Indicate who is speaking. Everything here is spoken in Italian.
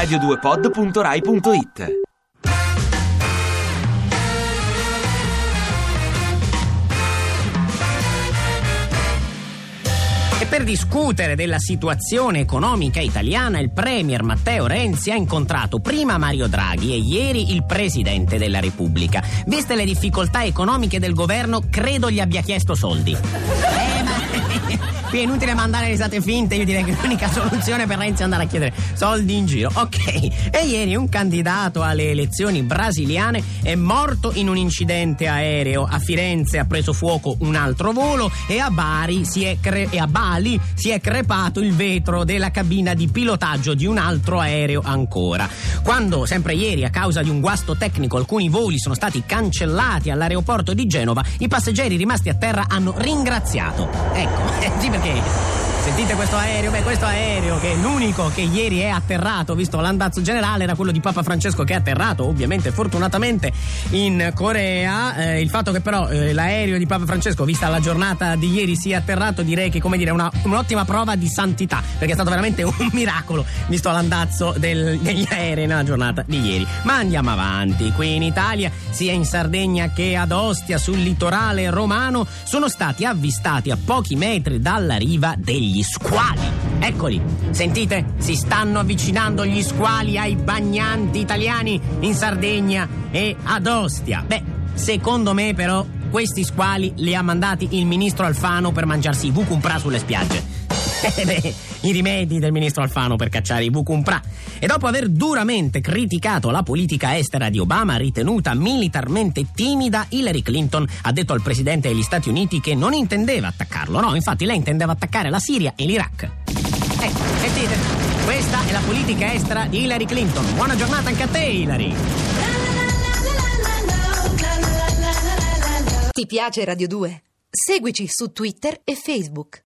Speaker 1: radio2pod.rai.it
Speaker 2: E per discutere della situazione economica italiana, il Premier Matteo Renzi ha incontrato prima Mario Draghi e ieri il Presidente della Repubblica. Viste le difficoltà economiche del governo, credo gli abbia chiesto soldi. Eh, ma... Qui è inutile mandare risate finte, io direi che l'unica soluzione per Renzi è andare a chiedere soldi in giro. Ok. E ieri un candidato alle elezioni brasiliane è morto in un incidente aereo. A Firenze ha preso fuoco un altro volo e a cre- e a Bali si è crepato il vetro della cabina di pilotaggio di un altro aereo ancora. Quando, sempre ieri, a causa di un guasto tecnico, alcuni voli sono stati cancellati all'aeroporto di Genova, i passeggeri rimasti a terra hanno ringraziato. Ecco, eh, sì perché... Sentite questo aereo? Beh, questo aereo che è l'unico che ieri è atterrato, visto l'andazzo generale, era quello di Papa Francesco che è atterrato, ovviamente, fortunatamente, in Corea. Eh, il fatto che però eh, l'aereo di Papa Francesco, vista la giornata di ieri, sia atterrato, direi che, come dire, una, un'ottima prova di santità, perché è stato veramente un miracolo, visto l'andazzo del, degli aerei nella giornata di ieri. Ma andiamo avanti. Qui in Italia, sia in Sardegna che ad Ostia, sul litorale romano, sono stati avvistati a pochi metri dalla riva degli squali. Eccoli, sentite? Si stanno avvicinando gli squali ai bagnanti italiani in Sardegna e ad Ostia. Beh, secondo me però questi squali li ha mandati il ministro Alfano per mangiarsi i vucumpra sulle spiagge. Eh i rimedi del ministro Alfano per cacciare i vucumpra. E dopo aver duramente criticato la politica estera di Obama, ritenuta militarmente timida, Hillary Clinton ha detto al presidente degli Stati Uniti che non intendeva attaccarlo. No, infatti lei intendeva attaccare la Siria e l'Iraq. Ecco, sentite, questa è la politica estera di Hillary Clinton. Buona giornata anche a te, Hillary.
Speaker 3: Ti piace Radio 2? Seguici su Twitter e Facebook.